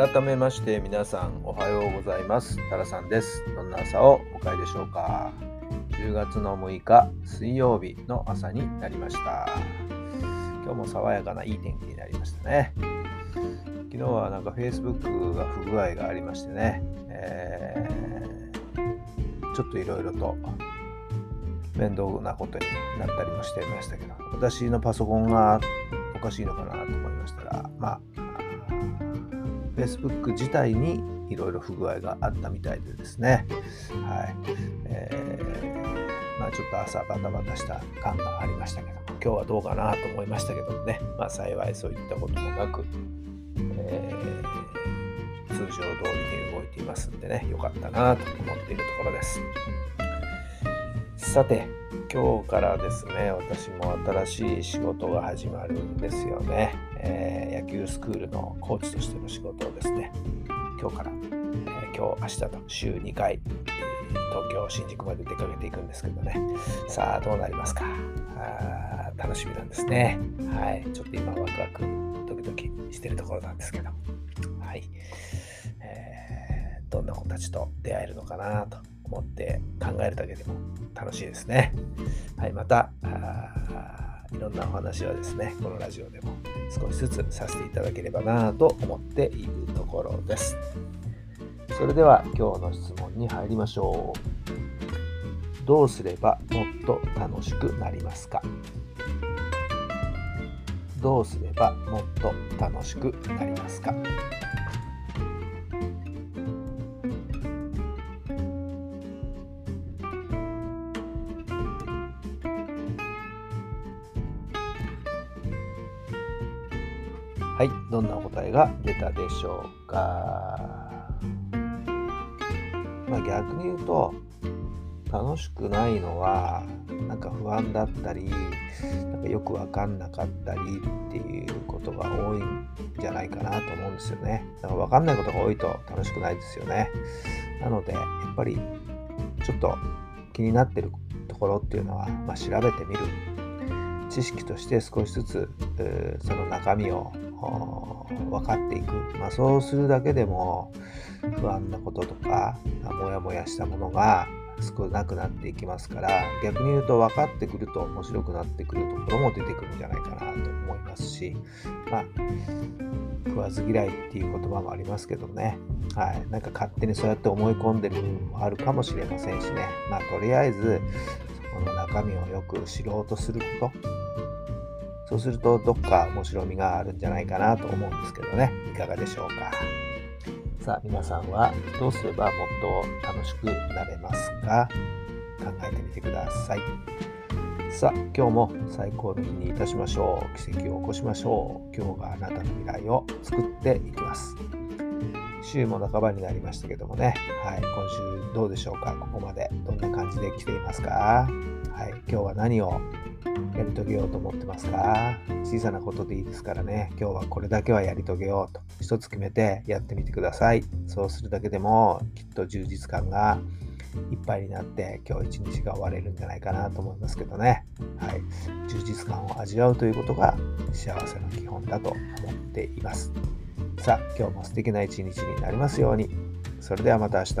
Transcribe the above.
改めまして皆さんおはようございます。タラさんです。どんな朝をお迎えでしょうか。10月の6日水曜日の朝になりました。今日も爽やかないい天気になりましたね。昨日はなんか Facebook が不具合がありましてね、えー、ちょっといろいろと面倒なことになったりもしていましたけど私のパソコンがおかしいのかなと思いましたらまあ Facebook 自体にいろいろ不具合があったみたいでですね、はいえー、まあ、ちょっと朝バタバタした感がありましたけど今日はどうかなと思いましたけどもね、まあ、幸いそういったこともなく、えー、通常通りに動いていますんでね、よかったなと思っているところです。さて、今日からですね、私も新しい仕事が始まるんですよね。えー、野球スクールのコーチとしての仕事をですね、今日から、えー、今日、明日と週2回、東京、新宿まで出かけていくんですけどね、さあ、どうなりますか？あ楽しみなんですね。はい。ちょっと今、ワクワク、ドキドキしてるところなんですけど、はい。えー、どんな子たちと出会えるのかなと思って考えるだけでも楽しいですね。はい、また、いろんなお話はですね、このラジオでも少しずつさせていただければなと思っているところです。それでは今日の質問に入りましょう。どうすればもっと楽しくなりますか？どうすればもっと楽しくなりますか？はい、どんなお答えが出たでしょうか？まあ、逆に言うと、楽しくないのは、なんか不安だったり、なんかよくわかんなかったりっていうことが多いんじゃないかなと思うんですよね。だからわかんないことが多いと楽しくないですよね。なので、やっぱりちょっと気になってるところっていうのは、まあ、調べてみる。知識として少しずつその中身を分かっていく、まあ、そうするだけでも不安なこととかモヤモヤしたものが少なくなっていきますから逆に言うと分かってくると面白くなってくるところも出てくるんじゃないかなと思いますしまあ食わず嫌いっていう言葉もありますけどね、はい、なんか勝手にそうやって思い込んでる部分もあるかもしれませんしね。まあとりあえずそこの中身をよく知ろうとすること。そうするとどっか面白みがあるんじゃないかなと思うんですけどね。いかがでしょうか。さあ皆さんはどうすればもっと楽しくなれますか？考えてみてください。さあ今日も最高の日にいたしましょう。奇跡を起こしましょう。今日があなたの未来を作っていきます。週も半ばになりましたけどもね、はい、今週どうでしょうか？ここまでどんな感じで来ていますか？はい、今日は何をやり遂げようと思ってますか？小さなことでいいですからね、今日はこれだけはやり遂げようと一つ決めてやってみてください。そうするだけでもきっと充実感がいっぱいになって今日一日が終われるんじゃないかなと思いますけどね。はい。充実感を味わうということが幸せの基本だと思っています。さあ、今日も素敵な一日になりますように。それではまた明日。